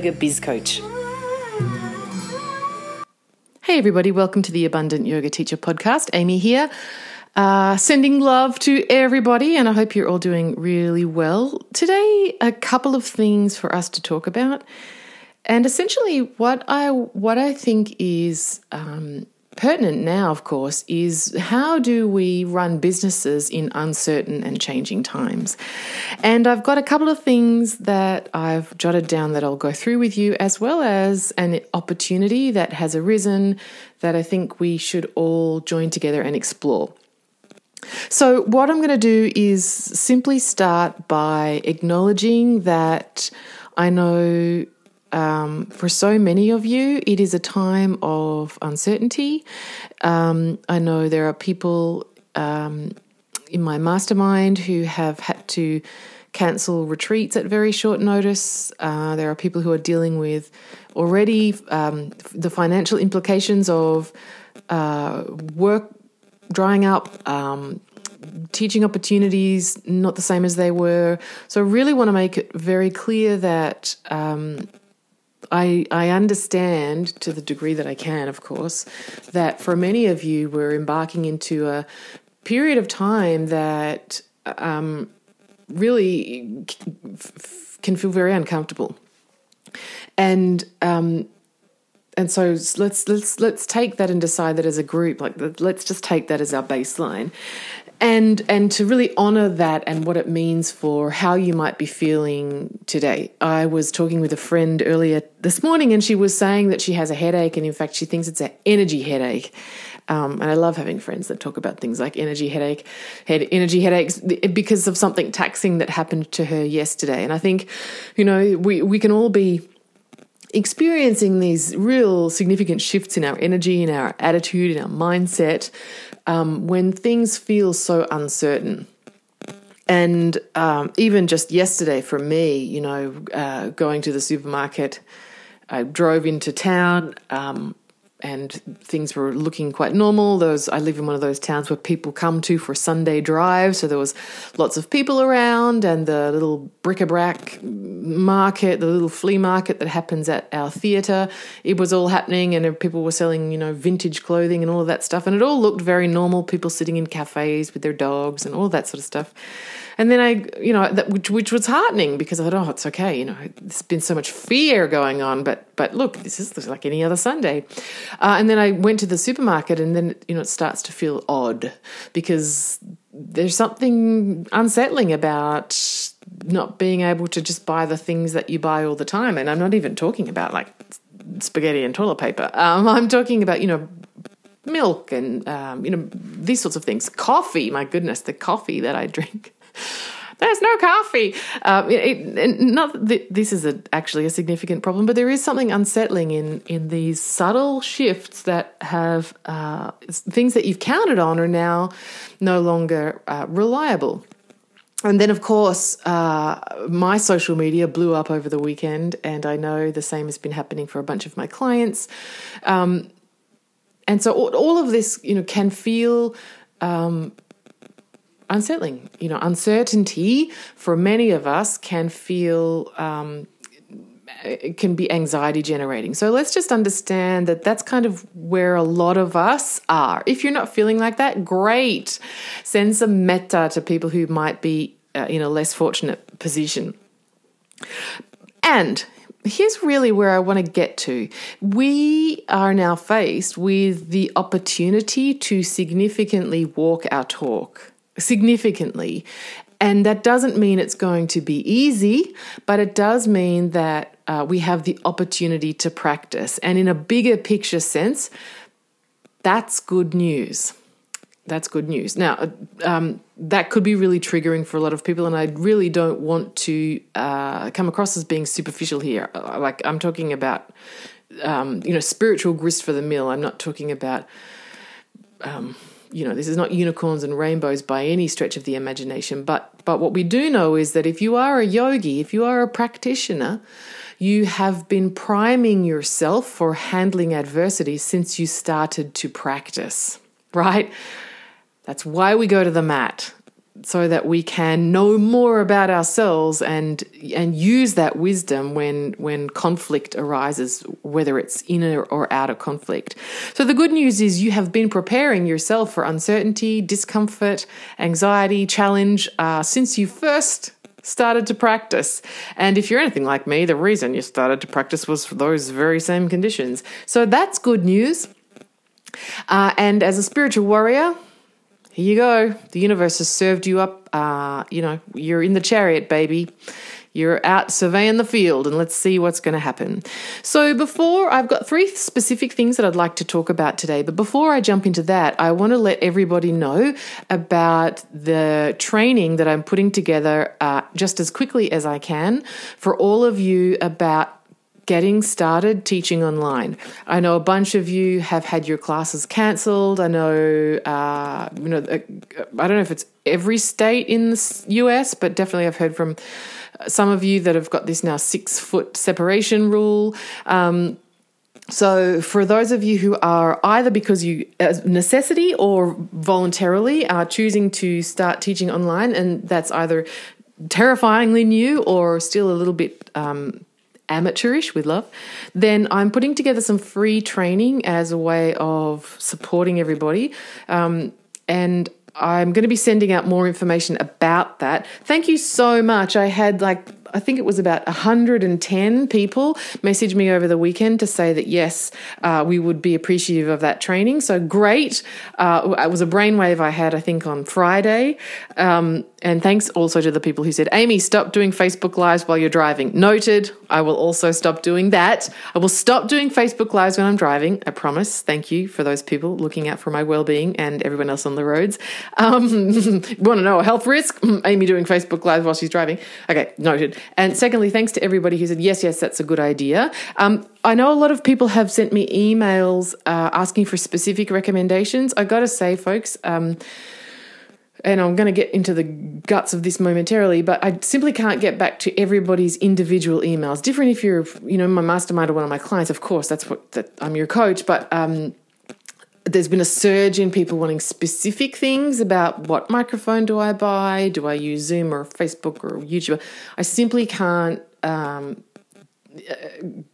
Biz Coach. Hey, everybody, welcome to the Abundant Yoga Teacher Podcast. Amy here. Uh, sending love to everybody, and I hope you're all doing really well. Today, a couple of things for us to talk about, and essentially, what I what I think is um, pertinent now, of course, is how do we run businesses in uncertain and changing times? And I've got a couple of things that I've jotted down that I'll go through with you, as well as an opportunity that has arisen that I think we should all join together and explore. So, what I'm going to do is simply start by acknowledging that I know um, for so many of you, it is a time of uncertainty. Um, I know there are people um, in my mastermind who have had to cancel retreats at very short notice. Uh, there are people who are dealing with already um, the financial implications of uh, work drying up, um, teaching opportunities not the same as they were. So, I really want to make it very clear that um, I, I understand to the degree that I can, of course, that for many of you, we're embarking into a period of time that um, really can feel very uncomfortable. And um, and so let's let's let's take that and decide that as a group like let's just take that as our baseline and and to really honor that and what it means for how you might be feeling today. I was talking with a friend earlier this morning, and she was saying that she has a headache, and in fact, she thinks it's an energy headache. Um, and I love having friends that talk about things like energy headache, head, energy headaches because of something taxing that happened to her yesterday. And I think, you know, we we can all be experiencing these real significant shifts in our energy, in our attitude, in our mindset, um, when things feel so uncertain. And um, even just yesterday for me, you know, uh, going to the supermarket, I drove into town. Um, and things were looking quite normal. Those I live in one of those towns where people come to for a Sunday drive, so there was lots of people around, and the little bric-a-brac market, the little flea market that happens at our theatre, it was all happening, and people were selling, you know, vintage clothing and all of that stuff, and it all looked very normal. People sitting in cafes with their dogs and all that sort of stuff. And then I, you know, that, which, which was heartening because I thought, oh, it's okay. You know, there's been so much fear going on, but but look, this is like any other Sunday. Uh, and then I went to the supermarket, and then you know it starts to feel odd because there's something unsettling about not being able to just buy the things that you buy all the time. And I'm not even talking about like spaghetti and toilet paper. Um, I'm talking about you know milk and um, you know these sorts of things. Coffee, my goodness, the coffee that I drink. There's no coffee. Um, it, it, not that this is a, actually a significant problem, but there is something unsettling in in these subtle shifts that have uh, things that you've counted on are now no longer uh, reliable. And then, of course, uh, my social media blew up over the weekend, and I know the same has been happening for a bunch of my clients. Um, and so, all, all, of this, you know, can feel um, unsettling. You know, uncertainty for many of us can feel. Um, it can be anxiety generating. So let's just understand that that's kind of where a lot of us are. If you're not feeling like that, great. Send some metta to people who might be uh, in a less fortunate position. And here's really where I want to get to. We are now faced with the opportunity to significantly walk our talk significantly. And that doesn't mean it's going to be easy, but it does mean that uh, we have the opportunity to practice. And in a bigger picture sense, that's good news. that's good news. Now, um, that could be really triggering for a lot of people, and I really don't want to uh, come across as being superficial here. Uh, like I'm talking about, um, you know, spiritual grist for the mill. I'm not talking about, um, you know, this is not unicorns and rainbows by any stretch of the imagination. But but what we do know is that if you are a yogi, if you are a practitioner, you have been priming yourself for handling adversity since you started to practice, right? That's why we go to the mat so that we can know more about ourselves and and use that wisdom when when conflict arises whether it's inner or outer conflict. So the good news is you have been preparing yourself for uncertainty, discomfort, anxiety, challenge uh, since you first started to practice. And if you're anything like me, the reason you started to practice was for those very same conditions. So that's good news. Uh, and as a spiritual warrior, here you go. The universe has served you up. Uh, you know, you're in the chariot, baby. You're out surveying the field, and let's see what's going to happen. So, before I've got three specific things that I'd like to talk about today, but before I jump into that, I want to let everybody know about the training that I'm putting together uh, just as quickly as I can for all of you about getting started teaching online. I know a bunch of you have had your classes cancelled. I know, uh, you know, uh, I don't know if it's every state in the US, but definitely I've heard from some of you that have got this now six foot separation rule. Um, so, for those of you who are either because you, as necessity or voluntarily, are choosing to start teaching online, and that's either terrifyingly new or still a little bit um, amateurish with love, then I'm putting together some free training as a way of supporting everybody. Um, and I'm going to be sending out more information about that. Thank you so much. I had like I think it was about 110 people messaged me over the weekend to say that yes, uh, we would be appreciative of that training. So great. Uh, it was a brainwave I had, I think, on Friday. Um, and thanks also to the people who said, Amy, stop doing Facebook Lives while you're driving. Noted. I will also stop doing that. I will stop doing Facebook Lives when I'm driving. I promise. Thank you for those people looking out for my well being and everyone else on the roads. Um, want to know a health risk? Amy doing Facebook Lives while she's driving. Okay, noted. And secondly, thanks to everybody who said, yes, yes, that's a good idea. Um, I know a lot of people have sent me emails uh, asking for specific recommendations. I got to say, folks, um, and I'm going to get into the guts of this momentarily, but I simply can't get back to everybody's individual emails. Different if you're, you know, my mastermind or one of my clients, of course, that's what that I'm your coach, but um, there's been a surge in people wanting specific things about what microphone do I buy? Do I use Zoom or Facebook or YouTube? I simply can't um,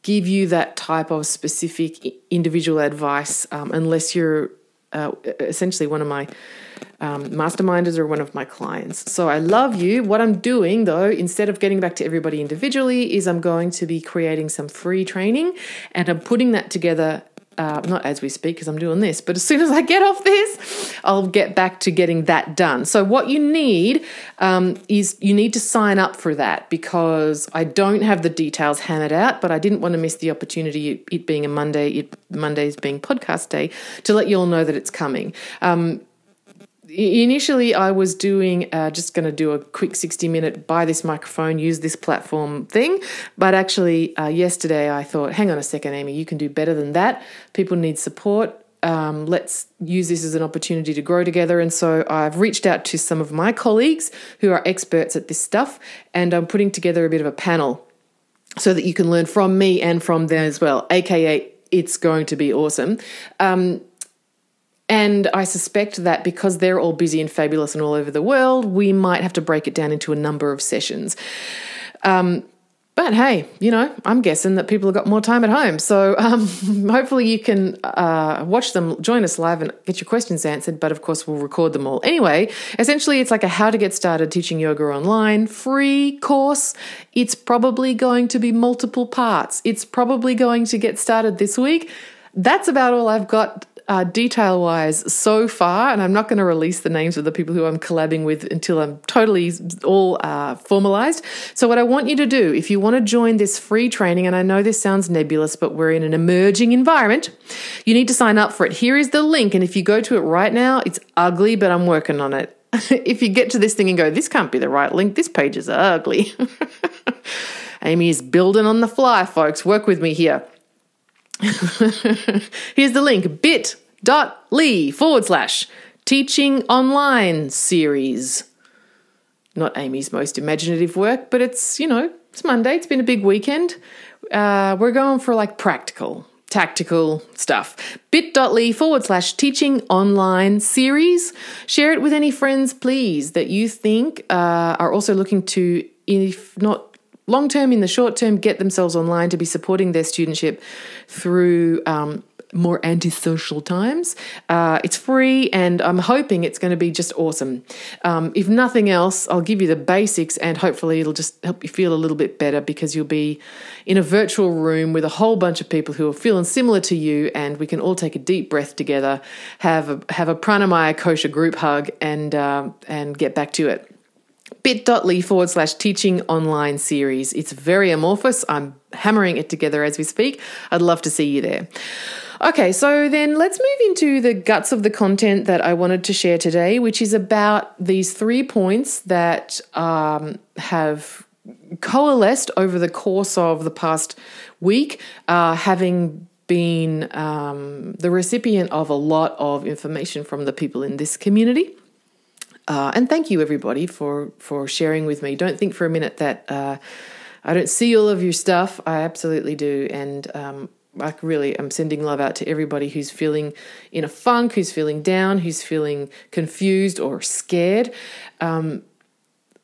give you that type of specific individual advice um, unless you're uh, essentially one of my um, masterminders or one of my clients. So I love you. What I'm doing though, instead of getting back to everybody individually, is I'm going to be creating some free training and I'm putting that together uh, not as we speak because I'm doing this, but as soon as I get off this, I'll get back to getting that done. So, what you need um, is you need to sign up for that because I don't have the details hammered out, but I didn't want to miss the opportunity, it being a Monday, it, Mondays being podcast day, to let you all know that it's coming. Um, initially I was doing uh, just going to do a quick 60 minute buy this microphone, use this platform thing. But actually, uh, yesterday I thought, hang on a second, Amy, you can do better than that. People need support. Um, let's use this as an opportunity to grow together. And so I've reached out to some of my colleagues who are experts at this stuff, and I'm putting together a bit of a panel so that you can learn from me and from them as well, aka it's going to be awesome. Um, and I suspect that because they're all busy and fabulous and all over the world, we might have to break it down into a number of sessions. Um, but hey, you know, I'm guessing that people have got more time at home. So um, hopefully you can uh, watch them, join us live and get your questions answered. But of course, we'll record them all. Anyway, essentially, it's like a how to get started teaching yoga online free course. It's probably going to be multiple parts. It's probably going to get started this week. That's about all I've got uh, detail wise so far, and I'm not going to release the names of the people who I'm collabing with until I'm totally all uh, formalized. So, what I want you to do, if you want to join this free training, and I know this sounds nebulous, but we're in an emerging environment, you need to sign up for it. Here is the link, and if you go to it right now, it's ugly, but I'm working on it. if you get to this thing and go, this can't be the right link, this page is ugly. Amy is building on the fly, folks. Work with me here. Here's the link bit.ly forward slash teaching online series. Not Amy's most imaginative work, but it's, you know, it's Monday. It's been a big weekend. Uh, we're going for like practical, tactical stuff. bit.ly forward slash teaching online series. Share it with any friends, please, that you think uh, are also looking to, if not long term, in the short term, get themselves online to be supporting their studentship through um, more antisocial times. Uh, it's free, and I'm hoping it's going to be just awesome. Um, if nothing else, I'll give you the basics, and hopefully, it'll just help you feel a little bit better because you'll be in a virtual room with a whole bunch of people who are feeling similar to you, and we can all take a deep breath together, have a have a pranamaya kosha group hug, and uh, and get back to it bit.ly forward slash teaching online series. It's very amorphous. I'm hammering it together as we speak. I'd love to see you there. Okay, so then let's move into the guts of the content that I wanted to share today, which is about these three points that um, have coalesced over the course of the past week, uh, having been um, the recipient of a lot of information from the people in this community. Uh, and thank you everybody for for sharing with me. Don't think for a minute that uh, I don't see all of your stuff. I absolutely do, and um, I really am sending love out to everybody who's feeling in a funk, who's feeling down, who's feeling confused or scared. Um,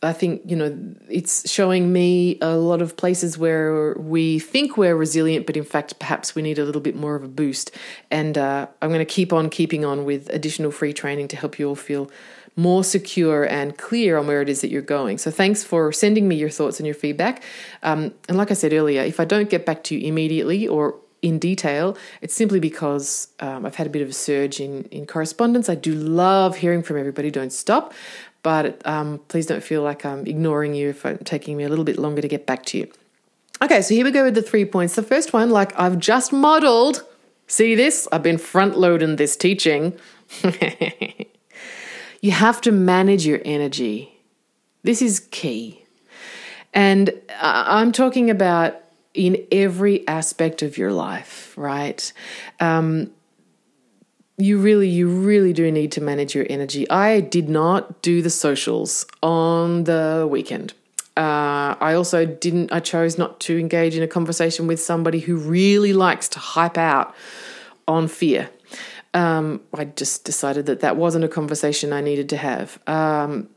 I think, you know, it's showing me a lot of places where we think we're resilient, but in fact, perhaps we need a little bit more of a boost. And uh, I'm going to keep on keeping on with additional free training to help you all feel more secure and clear on where it is that you're going. So thanks for sending me your thoughts and your feedback. Um, and like I said earlier, if I don't get back to you immediately or in detail, it's simply because um, I've had a bit of a surge in, in correspondence. I do love hearing from everybody, don't stop. But um, please don't feel like I'm ignoring you if taking me a little bit longer to get back to you. Okay, so here we go with the three points. The first one, like I've just modeled, see this? I've been front loading this teaching. You have to manage your energy. This is key. And I'm talking about in every aspect of your life, right? Um, you really, you really do need to manage your energy. I did not do the socials on the weekend. Uh, I also didn't, I chose not to engage in a conversation with somebody who really likes to hype out on fear um, I just decided that that wasn't a conversation I needed to have. Um,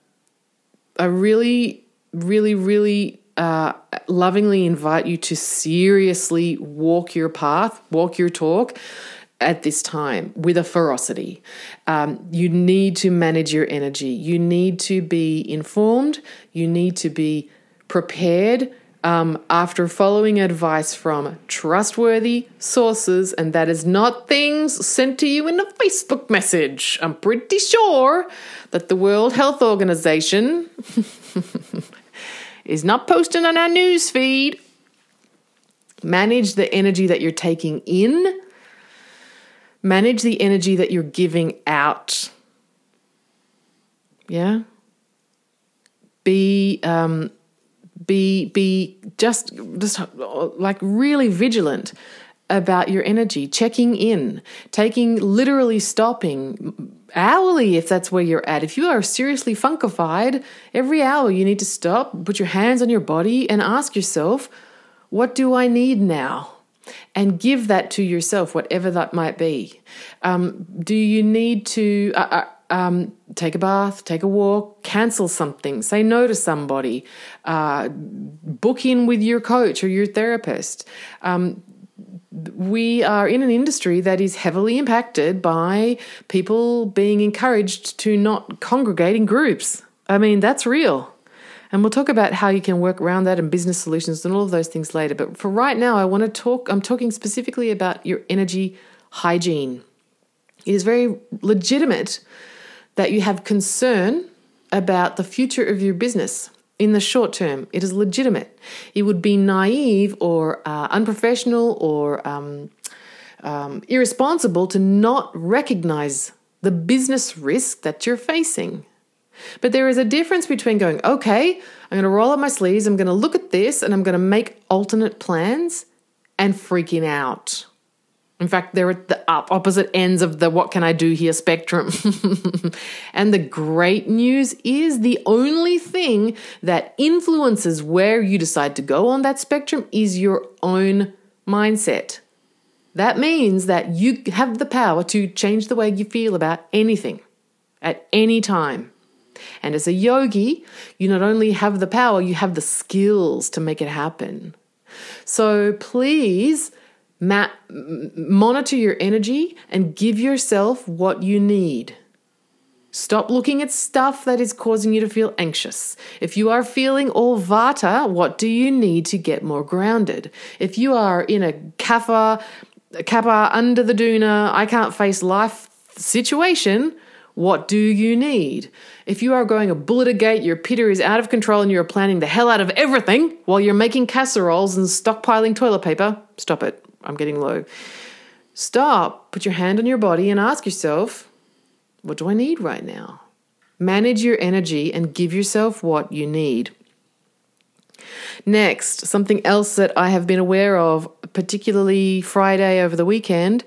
I really, really, really uh, lovingly invite you to seriously walk your path, walk your talk at this time with a ferocity. Um, you need to manage your energy. You need to be informed. You need to be prepared um, after following advice from trustworthy sources, and that is not things sent to you in a Facebook message. I'm pretty sure that the World Health Organization is not posting on our news feed. Manage the energy that you're taking in, manage the energy that you're giving out. Yeah? Be um, be be just just like really vigilant about your energy, checking in, taking literally stopping hourly if that's where you're at. If you are seriously funkified, every hour you need to stop, put your hands on your body, and ask yourself, what do I need now? And give that to yourself, whatever that might be. Um, do you need to? Uh, uh, um, take a bath, take a walk, cancel something, say no to somebody, uh, book in with your coach or your therapist. Um, we are in an industry that is heavily impacted by people being encouraged to not congregate in groups. I mean, that's real. And we'll talk about how you can work around that and business solutions and all of those things later. But for right now, I want to talk, I'm talking specifically about your energy hygiene It is very legitimate that you have concern about the future of your business in the short term. It is legitimate. It would be naive or uh, unprofessional or um, um, irresponsible to not recognize the business risk that you're facing. But there is a difference between going, okay, I'm going to roll up my sleeves, I'm going to look at this, and I'm going to make alternate plans, and freaking out. In fact, they're at the opposite ends of the what can I do here spectrum. and the great news is the only thing that influences where you decide to go on that spectrum is your own mindset. That means that you have the power to change the way you feel about anything at any time. And as a yogi, you not only have the power, you have the skills to make it happen. So please Ma- monitor your energy and give yourself what you need. Stop looking at stuff that is causing you to feel anxious. If you are feeling all vata, what do you need to get more grounded? If you are in a kapha, kapha under the duna, I can't face life situation, what do you need? If you are going a bullet a gate, your pitta is out of control and you're planning the hell out of everything while you're making casseroles and stockpiling toilet paper, stop it. I'm getting low. Stop, put your hand on your body and ask yourself, what do I need right now? Manage your energy and give yourself what you need. Next, something else that I have been aware of, particularly Friday over the weekend,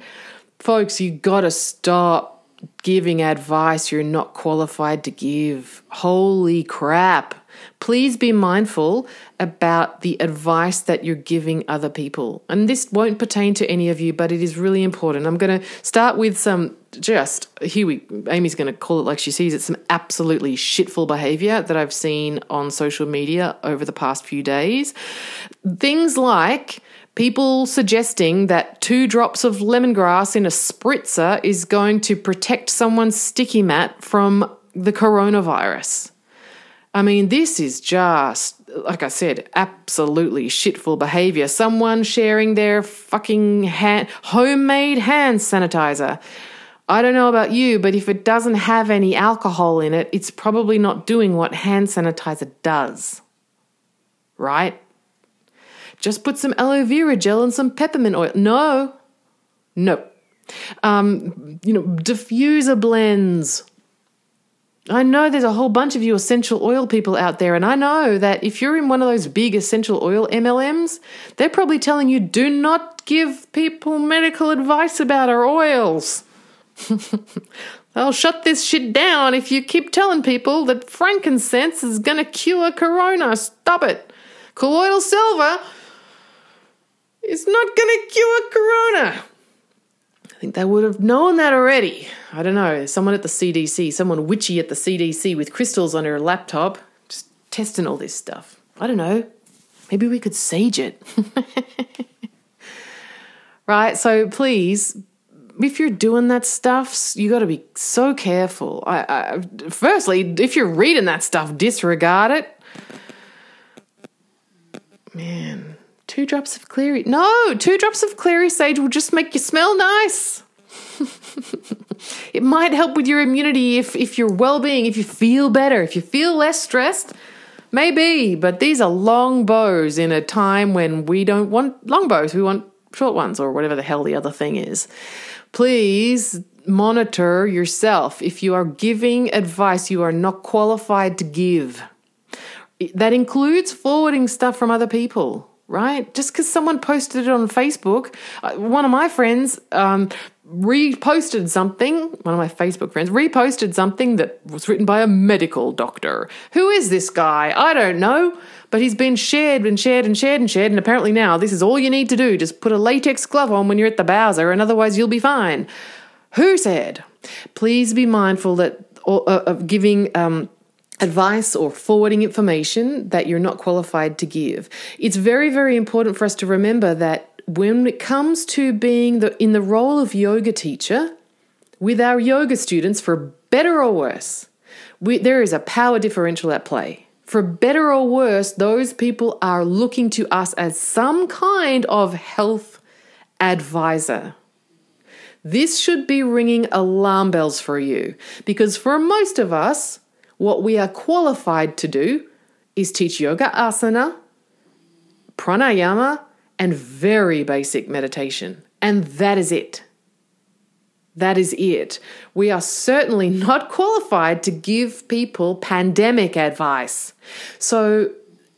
folks, you gotta stop giving advice you're not qualified to give. Holy crap. Please be mindful about the advice that you're giving other people. And this won't pertain to any of you, but it is really important. I'm going to start with some just here we Amy's going to call it like she sees it some absolutely shitful behavior that I've seen on social media over the past few days. Things like people suggesting that two drops of lemongrass in a spritzer is going to protect someone's sticky mat from the coronavirus. I mean, this is just, like I said, absolutely shitful behavior. Someone sharing their fucking hand, homemade hand sanitizer. I don't know about you, but if it doesn't have any alcohol in it, it's probably not doing what hand sanitizer does. Right? Just put some aloe vera gel and some peppermint oil. No. No. Um, you know, diffuser blends I know there's a whole bunch of you essential oil people out there, and I know that if you're in one of those big essential oil MLMs, they're probably telling you do not give people medical advice about our oils. I'll shut this shit down if you keep telling people that frankincense is going to cure corona. Stop it. Colloidal silver is not going to cure corona I think they would have known that already. I don't know. Someone at the CDC, someone witchy at the CDC with crystals on her laptop, just testing all this stuff. I don't know. Maybe we could sage it. right? So please, if you're doing that stuff, you got to be so careful. I, I, firstly, if you're reading that stuff, disregard it. Man, Two drops of clary. No, two drops of clary sage will just make you smell nice. it might help with your immunity if, if your well being, if you feel better, if you feel less stressed. Maybe, but these are long bows in a time when we don't want long bows, we want short ones or whatever the hell the other thing is. Please monitor yourself. If you are giving advice you are not qualified to give, that includes forwarding stuff from other people right? Just because someone posted it on Facebook, uh, one of my friends um, reposted something, one of my Facebook friends reposted something that was written by a medical doctor. Who is this guy? I don't know. But he's been shared and shared and shared and shared, and apparently now this is all you need to do. Just put a latex glove on when you're at the Bowser, and otherwise you'll be fine. Who said? Please be mindful that uh, of giving um, advice or forwarding information that you're not qualified to give. It's very, very important for us to remember that when it comes to being the, in the role of yoga teacher with our yoga students, for better or worse, we, there is a power differential at play. For better or worse, those people are looking to us as some kind of health advisor. This should be ringing alarm bells for you because for most of us, what we are qualified to do is teach yoga asana, pranayama, and very basic meditation. And that is it. That is it. We are certainly not qualified to give people pandemic advice. So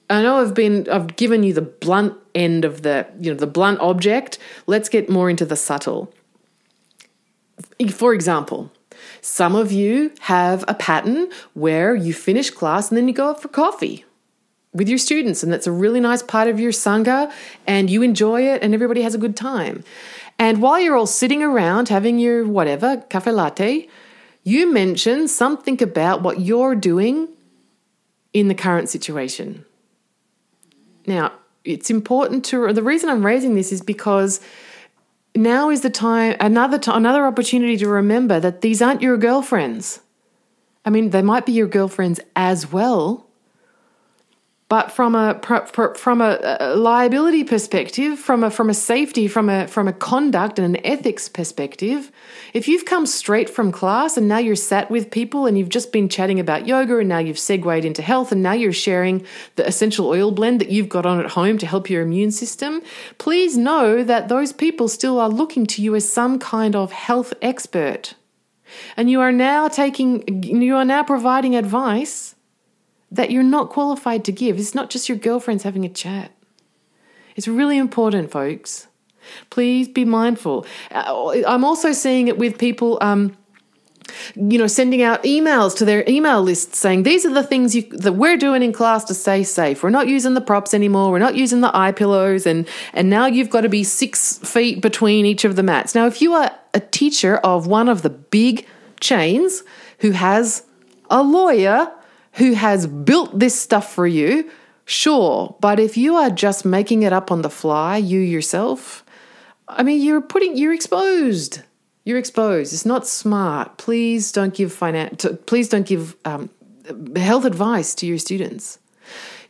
I know I've been I've given you the blunt end of the, you know, the blunt object. Let's get more into the subtle. For example, some of you have a pattern where you finish class and then you go out for coffee with your students, and that's a really nice part of your Sangha, and you enjoy it, and everybody has a good time. And while you're all sitting around having your whatever, cafe latte, you mention something about what you're doing in the current situation. Now, it's important to the reason I'm raising this is because now is the time another time, another opportunity to remember that these aren't your girlfriends. I mean, they might be your girlfriends as well, but from a from a liability perspective, from a from a safety, from a from a conduct and an ethics perspective, if you've come straight from class and now you're sat with people and you've just been chatting about yoga and now you've segued into health and now you're sharing the essential oil blend that you've got on at home to help your immune system, please know that those people still are looking to you as some kind of health expert. And you are now taking you are now providing advice that you're not qualified to give. It's not just your girlfriends having a chat. It's really important, folks. Please be mindful. Uh, I'm also seeing it with people. Um, you know, sending out emails to their email list saying these are the things you, that we're doing in class to stay safe. We're not using the props anymore. We're not using the eye pillows, and and now you've got to be six feet between each of the mats. Now, if you are a teacher of one of the big chains who has a lawyer who has built this stuff for you, sure. But if you are just making it up on the fly, you yourself, I mean, you're putting, you're exposed. You're exposed. It's not smart. Please don't give finance. Please don't give um, health advice to your students.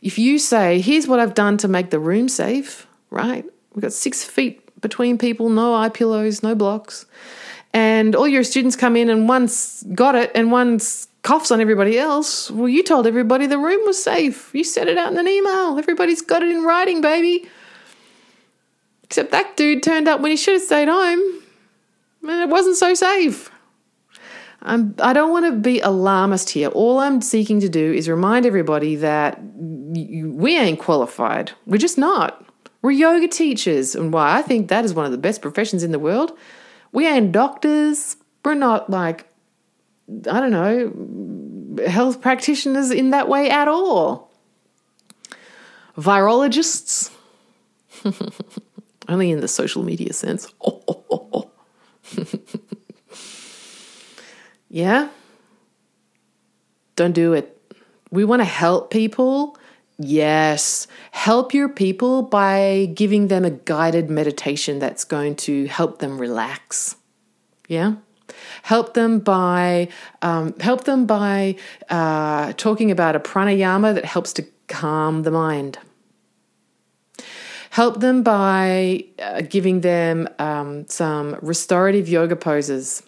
If you say, "Here's what I've done to make the room safe," right? We've got six feet between people, no eye pillows, no blocks, and all your students come in and one's got it and one's coughs on everybody else. Well, you told everybody the room was safe. You sent it out in an email. Everybody's got it in writing, baby. Except that dude turned up when he should have stayed home. And it wasn't so safe. I'm, I don't want to be alarmist here. All I'm seeking to do is remind everybody that we ain't qualified. We're just not. We're yoga teachers. And why I think that is one of the best professions in the world. We ain't doctors. We're not like I don't know, health practitioners in that way at all. Virologists, only in the social media sense. Oh, oh, oh, yeah? Don't do it. We want to help people. Yes. Help your people by giving them a guided meditation that's going to help them relax. Yeah? Help them by um, help them by uh, talking about a pranayama that helps to calm the mind. Help them by uh, giving them um, some restorative yoga poses.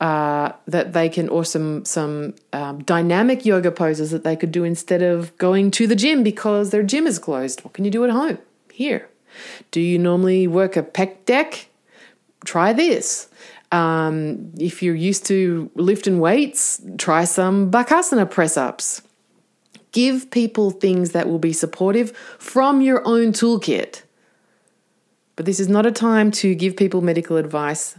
Uh, that they can, or some some um, dynamic yoga poses that they could do instead of going to the gym because their gym is closed. What can you do at home? Here. Do you normally work a pec deck? Try this. Um, if you're used to lifting weights, try some Bakasana press ups. Give people things that will be supportive from your own toolkit. But this is not a time to give people medical advice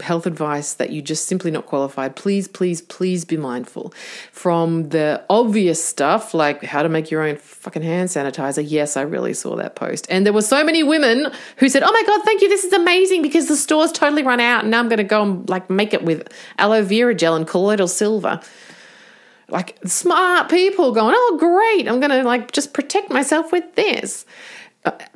health advice that you just simply not qualified, please, please, please be mindful. From the obvious stuff like how to make your own fucking hand sanitizer. Yes, I really saw that post. And there were so many women who said, Oh my God, thank you. This is amazing because the store's totally run out. And now I'm going to go and like make it with aloe vera gel and colloidal silver. Like smart people going, Oh, great. I'm going to like just protect myself with this.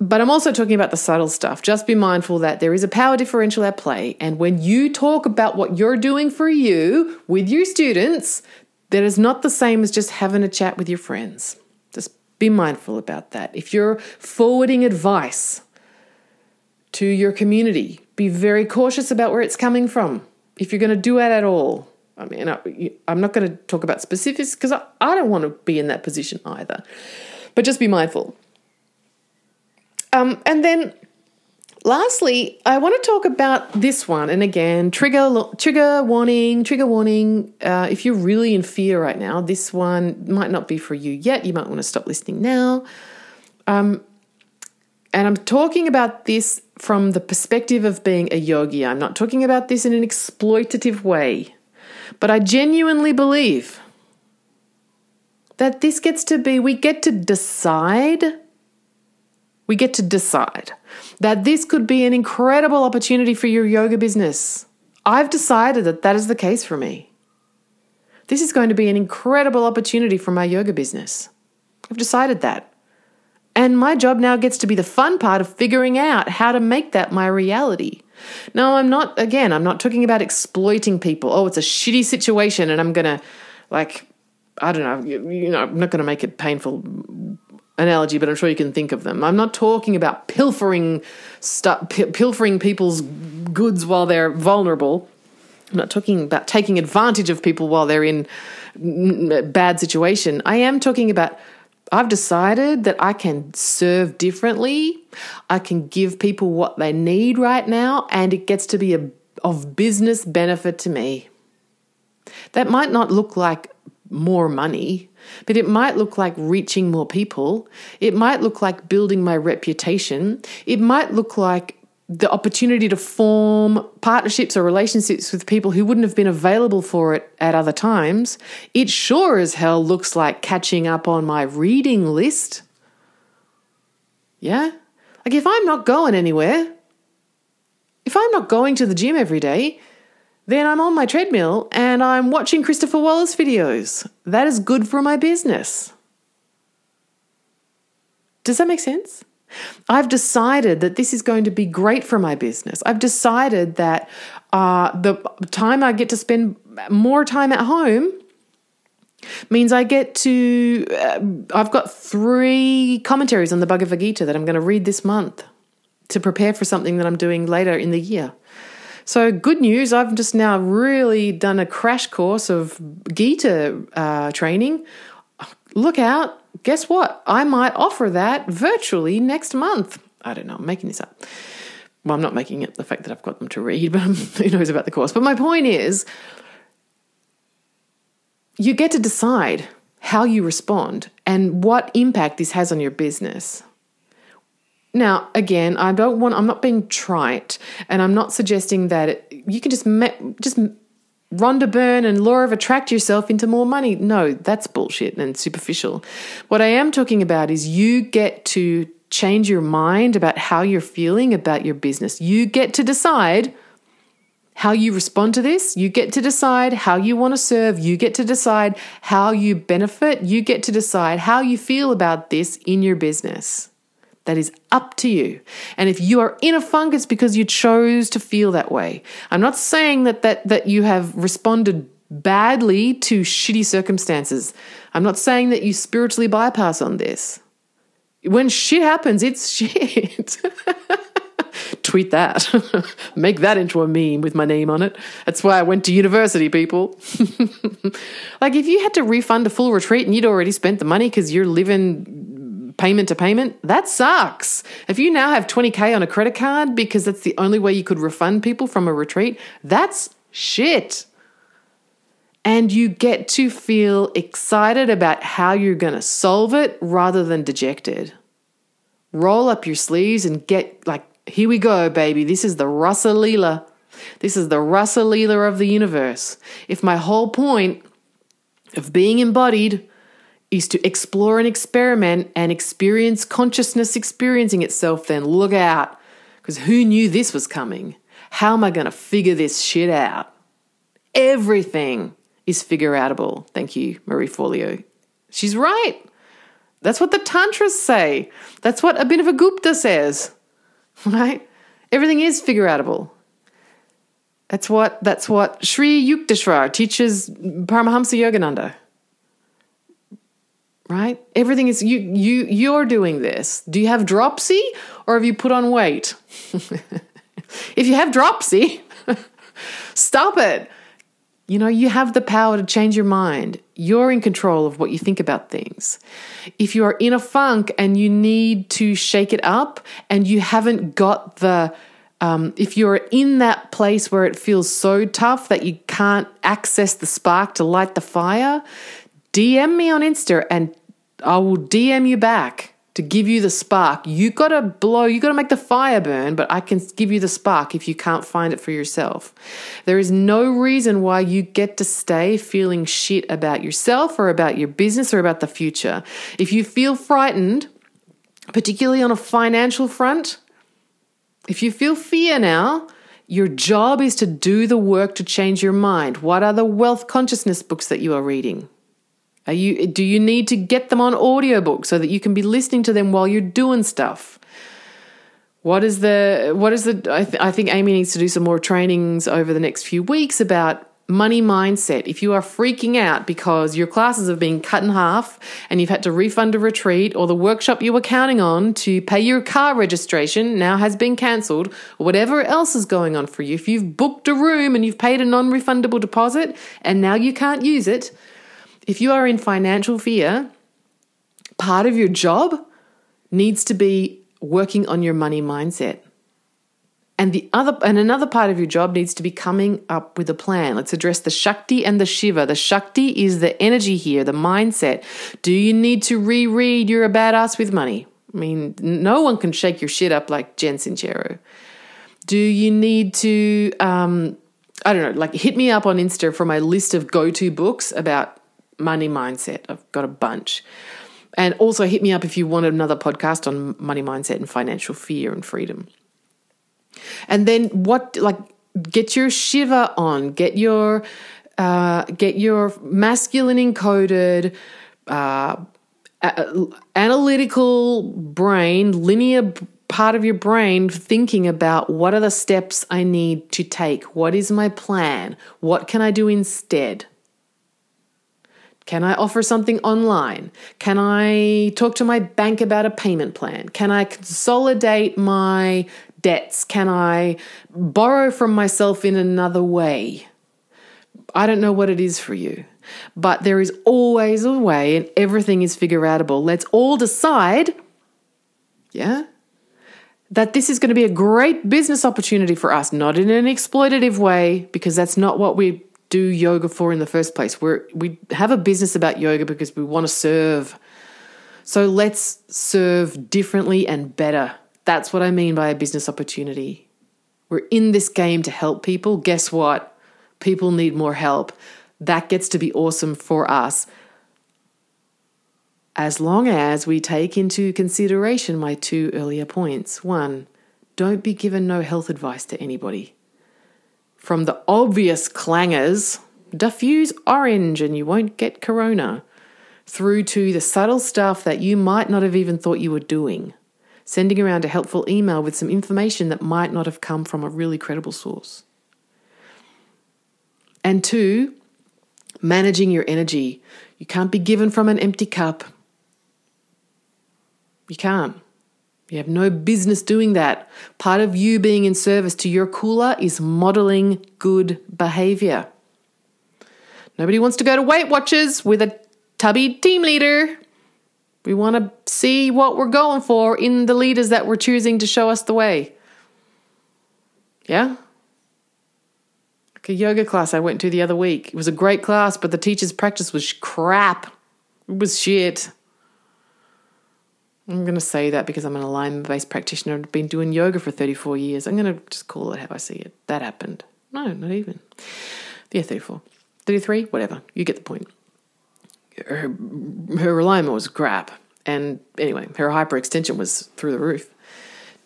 But I'm also talking about the subtle stuff. Just be mindful that there is a power differential at play. And when you talk about what you're doing for you with your students, that is not the same as just having a chat with your friends. Just be mindful about that. If you're forwarding advice to your community, be very cautious about where it's coming from. If you're going to do it at all, I mean, I, am not going to talk about specifics because I, I don't want to be in that position either. But just be mindful. Um, and then lastly, I want to talk about this one. And again, trigger trigger warning, trigger warning. Uh, if you're really in fear right now, this one might not be for you yet. You might want to stop listening now. Um, and I'm talking about this from the perspective of being a yogi. I'm not talking about this in an exploitative way, but I genuinely believe that this gets to be, we get to decide, we get to decide that this could be an incredible opportunity for your yoga business. I've decided that that is the case for me. This is going to be an incredible opportunity for my yoga business. I've decided that. And my job now gets to be the fun part of figuring out how to make that my reality. No, I'm not, again, I'm not talking about exploiting people. Oh, it's a shitty situation and I'm going to, like, I don't know, you, know, I'm not going to make it painful analogy, but I'm sure you can think of them. I'm not talking about pilfering stuff, pilfering people's goods while they're vulnerable. I'm not talking about taking advantage of people while they're in bad situation. I am talking about I've decided that I can serve differently. I can give people what they need right now, and it gets to be a, of business benefit to me. That might not look like more money, but it might look like reaching more people. It might look like building my reputation. It might look like the opportunity to form partnerships or relationships with people who wouldn't have been available for it at other times, it sure as hell looks like catching up on my reading list. Yeah? Like if I'm not going anywhere, if I'm not going to the gym every day, then I'm on my treadmill and I'm watching Christopher Wallis videos. That is good for my business. Does that make sense? I've decided that this is going to be great for my business. I've decided that uh, the time I get to spend more time at home means I get to. Uh, I've got three commentaries on the Bhagavad Gita that I'm going to read this month to prepare for something that I'm doing later in the year. So, good news, I've just now really done a crash course of Gita uh, training. Look out, guess what? I might offer that virtually next month. I don't know, I'm making this up. Well, I'm not making it the fact that I've got them to read, but who knows about the course. But my point is, you get to decide how you respond and what impact this has on your business. Now, again, I don't want, I'm not being trite and I'm not suggesting that you can just, just Rhonda Byrne and law of attract yourself into more money. No, that's bullshit and superficial. What I am talking about is you get to change your mind about how you're feeling about your business. You get to decide how you respond to this. You get to decide how you want to serve. You get to decide how you benefit. You get to decide how you feel about this in your business. That is up to you. And if you are in a funk, it's because you chose to feel that way. I'm not saying that that, that you have responded badly to shitty circumstances. I'm not saying that you spiritually bypass on this. When shit happens, it's shit. Tweet that. Make that into a meme with my name on it. That's why I went to university, people. like, if you had to refund a full retreat and you'd already spent the money because you're living payment to payment, that sucks. If you now have 20K on a credit card because that's the only way you could refund people from a retreat, that's shit. And you get to feel excited about how you're going to solve it rather than dejected. Roll up your sleeves and get like, here we go, baby. This is the Rasa Leela. This is the Rasa Leela of the universe. If my whole point of being embodied is to explore and experiment and experience consciousness experiencing itself, then look out. Because who knew this was coming? How am I going to figure this shit out? Everything is figure outable. Thank you, Marie Forleo. She's right. That's what the Tantras say. That's what Abhinava Gupta says. Right? Everything is figure outable. That's what that's what Sri Yukteswar teaches Paramahamsa Yogananda right? Everything is you you you're doing this. Do you have dropsy or have you put on weight? if you have dropsy, stop it. You know, you have the power to change your mind. You're in control of what you think about things. If you are in a funk and you need to shake it up and you haven't got the, um, if you're in that place where it feels so tough that you can't access the spark to light the fire, DM me on Insta and I will DM you back to give you the spark. You got to blow, you got to make the fire burn, but I can give you the spark if you can't find it for yourself. There is no reason why you get to stay feeling shit about yourself or about your business or about the future. If you feel frightened, particularly on a financial front, if you feel fear now, your job is to do the work to change your mind. What are the wealth consciousness books that you are reading? Are you do you need to get them on audiobook so that you can be listening to them while you're doing stuff? What is the what is the I, th- I think Amy needs to do some more trainings over the next few weeks about money mindset. If you are freaking out because your classes have been cut in half and you've had to refund a retreat or the workshop you were counting on to pay your car registration now has been cancelled or whatever else is going on for you, if you've booked a room and you've paid a non refundable deposit and now you can't use it, if you are in financial fear, part of your job needs to be working on your money mindset. And the other and another part of your job needs to be coming up with a plan. Let's address the Shakti and the Shiva. The Shakti is the energy here, the mindset. Do you need to reread You're a Badass with Money? I mean, no one can shake your shit up like Jen Sincero. Do you need to um, I don't know, like hit me up on Insta for my list of go-to books about money mindset. I've got a bunch. And also hit me up if you want another podcast on money mindset and financial fear and freedom. And then what like get your Shiva on, get your uh, get your masculine encoded uh, analytical brain, linear part of your brain thinking about what are the steps I need to take? What is my plan? What can I do instead? Can I offer something online? Can I talk to my bank about a payment plan? Can I consolidate my debts? Can I borrow from myself in another way? I don't know what it is for you, but there is always a way and everything is figure outable. Let's all decide, yeah, that this is going to be a great business opportunity for us, not in an exploitative way, because that's not what we do yoga for in the first place. we we have a business about yoga because we want to serve. So let's serve differently and better. That's what I mean by a business opportunity. We're in this game to help people. Guess what? People need more help. That gets to be awesome for us. As long as we take into consideration my two earlier points. One, don't be given no health advice to anybody. From the obvious clangers, diffuse orange and you won't get corona, through to the subtle stuff that you might not have even thought you were doing, sending around a helpful email with some information that might not have come from a really credible source. And two, managing your energy. You can't be given from an empty cup. You can't. You have no business doing that. Part of you being in service to your cooler is modeling good behavior. Nobody wants to go to Weight Watchers with a tubby team leader. We want to see what we're going for in the leaders that we're choosing to show us the way. Yeah? Like a yoga class I went to the other week. It was a great class, but the teacher's practice was crap. It was shit. I'm going to say that because I'm an alignment based practitioner. I've been doing yoga for 34 years. I'm going to just call it how I see it. That happened. No, not even. Yeah, 34. 33, whatever. You get the point. Her, her alignment was crap. And anyway, her hyperextension was through the roof.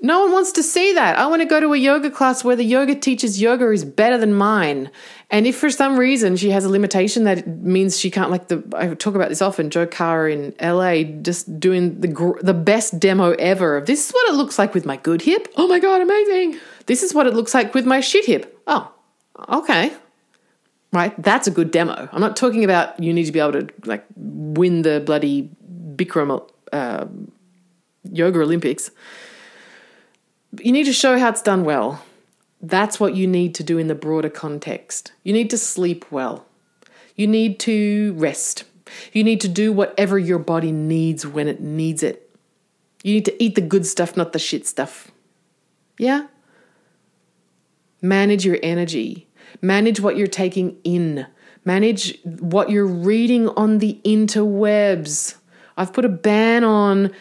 No one wants to see that. I want to go to a yoga class where the yoga teacher's yoga is better than mine. And if for some reason she has a limitation that means she can't, like the I talk about this often, Joe Carr in LA, just doing the the best demo ever of this is what it looks like with my good hip. Oh my god, amazing! This is what it looks like with my shit hip. Oh, okay, right. That's a good demo. I'm not talking about you need to be able to like win the bloody Bikram uh, yoga Olympics you need to show how it's done well. that's what you need to do in the broader context. You need to sleep well. You need to rest. You need to do whatever your body needs when it needs it. You need to eat the good stuff, not the shit stuff. Yeah? Manage your energy. Manage what you're taking in. Manage what you're reading on the interwebs. I've put a ban on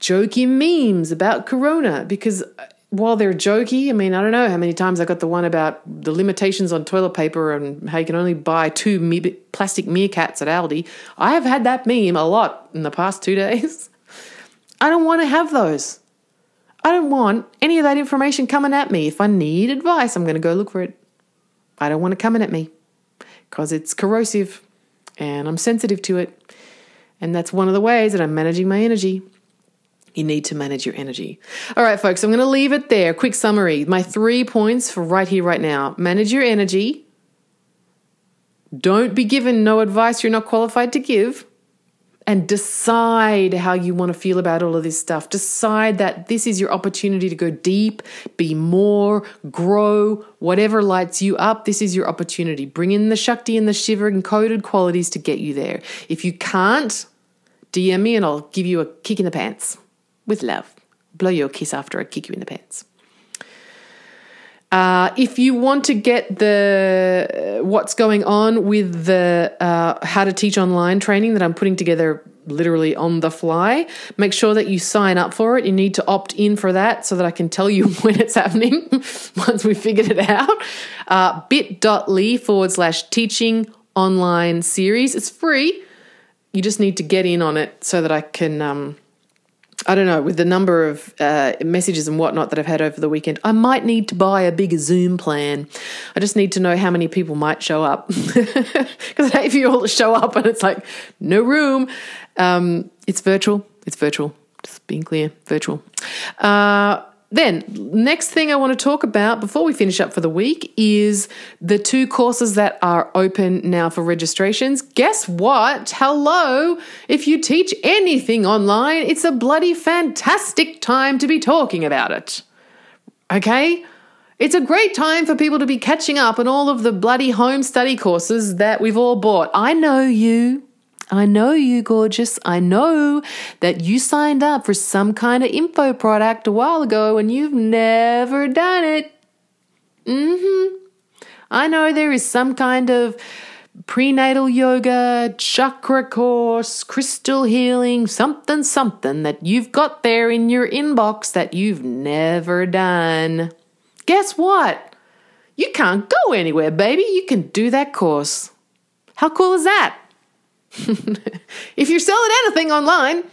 jokey memes about corona because uh, while they're jokey, I mean, I don't know how many times I got the one about the limitations on toilet paper and how you can only buy two me- plastic meerkats at Aldi. I have had that meme a lot in the past two days. I don't want to have those. I don't want any of that information coming at me. If I need advice, I'm going to go look for it. I don't want it coming at me because it's corrosive and I'm sensitive to it. And that's one of the ways that I'm managing my energy. You need to manage your energy. All right, folks, I'm going to leave it there. Quick summary. My three points for right here, right now manage your energy. Don't be given no advice you're not qualified to give. And decide how you want to feel about all of this stuff. Decide that this is your opportunity to go deep, be more, grow, whatever lights you up. This is your opportunity. Bring in the Shakti and the Shiva encoded qualities to get you there. If you can't, DM me and I'll give you a kick in the pants with love. Blow you a kiss after I kick you in the pants. Uh, if you want to get the uh, what's going on with the uh, how to teach online training that I'm putting together literally on the fly, make sure that you sign up for it. You need to opt in for that so that I can tell you when it's happening once we figured it out. Uh, bit.ly forward slash teaching online series. It's free. You just need to get in on it so that I can. Um, I don't know, with the number of uh, messages and whatnot that I've had over the weekend, I might need to buy a bigger Zoom plan. I just need to know how many people might show up. Because if you all show up and it's like, no room, um, it's virtual. It's virtual. Just being clear, virtual. Uh, then, next thing I want to talk about before we finish up for the week is the two courses that are open now for registrations. Guess what? Hello! If you teach anything online, it's a bloody fantastic time to be talking about it. Okay? It's a great time for people to be catching up on all of the bloody home study courses that we've all bought. I know you. I know you, gorgeous. I know that you signed up for some kind of info product a while ago and you've never done it. Mm hmm. I know there is some kind of prenatal yoga, chakra course, crystal healing, something, something that you've got there in your inbox that you've never done. Guess what? You can't go anywhere, baby. You can do that course. How cool is that? if you're selling anything online,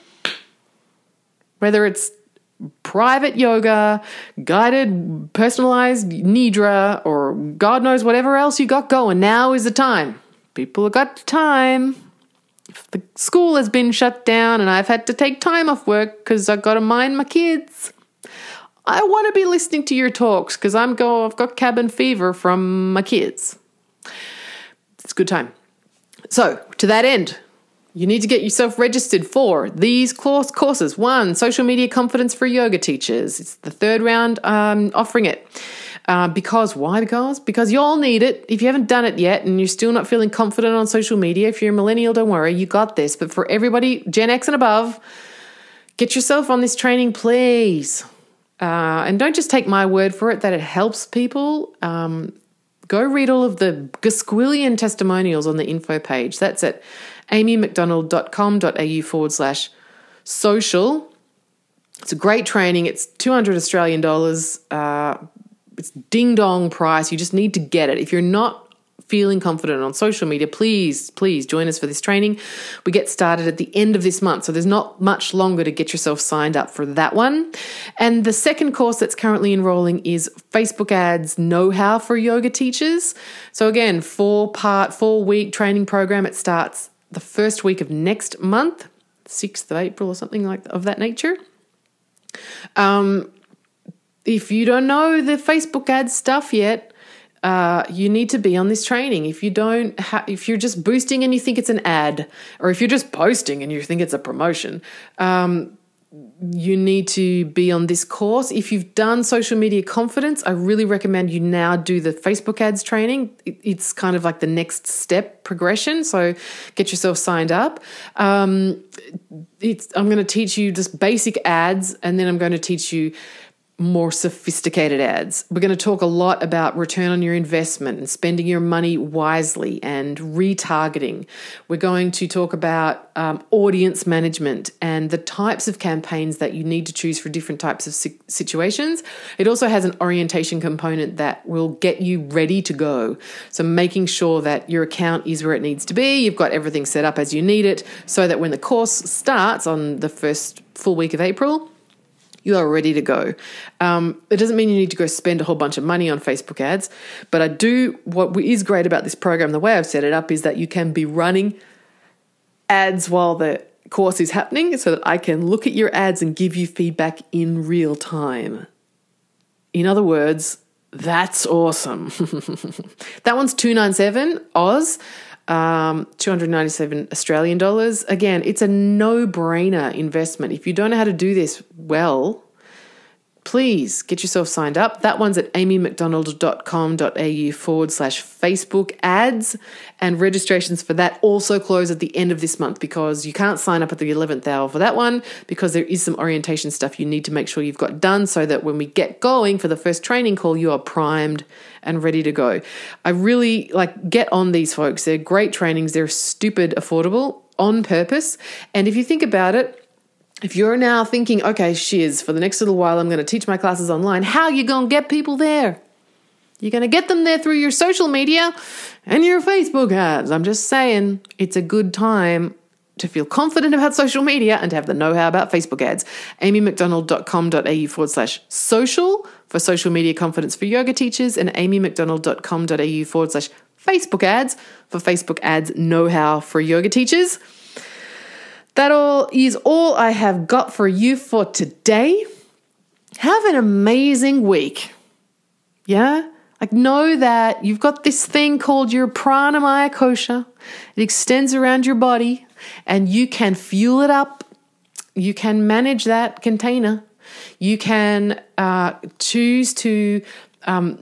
whether it's private yoga, guided personalized nidra, or God knows whatever else you got going, now is the time. People have got time. If the school has been shut down and I've had to take time off work because I've got to mind my kids. I want to be listening to your talks because I'm go I've got cabin fever from my kids. It's a good time. So, to that end, you need to get yourself registered for these course courses. One, social media confidence for yoga teachers. It's the third round um, offering it. Uh, because why? Because because you all need it. If you haven't done it yet and you're still not feeling confident on social media, if you're a millennial, don't worry, you got this. But for everybody, Gen X and above, get yourself on this training, please. Uh, and don't just take my word for it that it helps people. Um, go read all of the Gasquillion testimonials on the info page. That's at amymcdonald.com.au forward slash social. It's a great training. It's 200 Australian dollars. Uh, it's ding dong price. You just need to get it. If you're not feeling confident on social media, please, please join us for this training. We get started at the end of this month, so there's not much longer to get yourself signed up for that one. And the second course that's currently enrolling is Facebook ads know how for yoga teachers. So, again, four part, four week training program. It starts the first week of next month, 6th of April or something like of that nature. Um, if you don't know the Facebook ads stuff yet, uh, you need to be on this training. If you don't, ha- if you're just boosting and you think it's an ad, or if you're just posting and you think it's a promotion, um, you need to be on this course. If you've done social media confidence, I really recommend you now do the Facebook ads training. It's kind of like the next step progression. So get yourself signed up. Um, I'm going to teach you just basic ads, and then I'm going to teach you more sophisticated ads. We're going to talk a lot about return on your investment and spending your money wisely and retargeting. We're going to talk about um, audience management and the types of campaigns that you need to choose for different types of situations. It also has an orientation component that will get you ready to go. So, making sure that your account is where it needs to be, you've got everything set up as you need it, so that when the course starts on the first full week of April, you are ready to go. Um, it doesn't mean you need to go spend a whole bunch of money on Facebook ads, but I do. What is great about this program, the way I've set it up, is that you can be running ads while the course is happening so that I can look at your ads and give you feedback in real time. In other words, that's awesome. that one's 297 Oz um, 297 Australian dollars. Again, it's a no brainer investment. If you don't know how to do this well, please get yourself signed up. That one's at amymcdonald.com.au forward slash Facebook ads. And registrations for that also close at the end of this month because you can't sign up at the 11th hour for that one because there is some orientation stuff you need to make sure you've got done so that when we get going for the first training call, you are primed and ready to go. I really like get on these folks. They're great trainings, they're stupid affordable on purpose. And if you think about it, if you're now thinking, okay, shiz, for the next little while, I'm going to teach my classes online, how are you going to get people there? You're going to get them there through your social media and your Facebook ads. I'm just saying, it's a good time to feel confident about social media and to have the know how about Facebook ads. amymcdonald.com.au forward slash social for social media confidence for yoga teachers and amymcdonald.com.au forward slash Facebook ads for Facebook ads know how for yoga teachers. That all is all I have got for you for today. Have an amazing week. Yeah? Like, know that you've got this thing called your pranamaya kosha. It extends around your body and you can fuel it up. You can manage that container. You can uh, choose to um,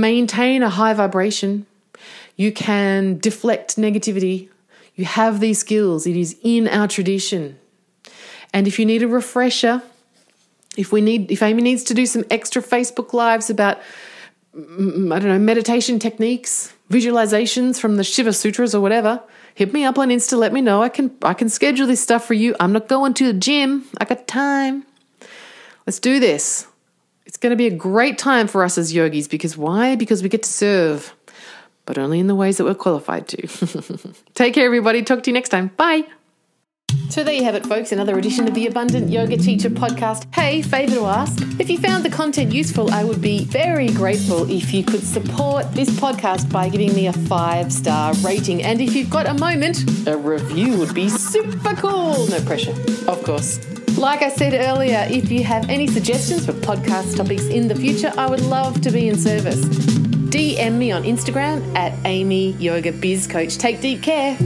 maintain a high vibration. You can deflect negativity. You have these skills, it is in our tradition. And if you need a refresher, if we need if Amy needs to do some extra Facebook lives about mm, I don't know, meditation techniques, visualizations from the Shiva Sutras or whatever, hit me up on Insta, let me know. I can I can schedule this stuff for you. I'm not going to the gym. I got time. Let's do this. It's going to be a great time for us as yogis because why? Because we get to serve but only in the ways that we're qualified to. Take care, everybody. Talk to you next time. Bye. So there you have it, folks, another edition of the Abundant Yoga Teacher podcast. Hey, favour to ask. If you found the content useful, I would be very grateful if you could support this podcast by giving me a five star rating. And if you've got a moment, a review would be super cool. No pressure, of course. Like I said earlier, if you have any suggestions for podcast topics in the future, I would love to be in service. DM me on Instagram at Amy Yoga Biz Coach. Take deep care.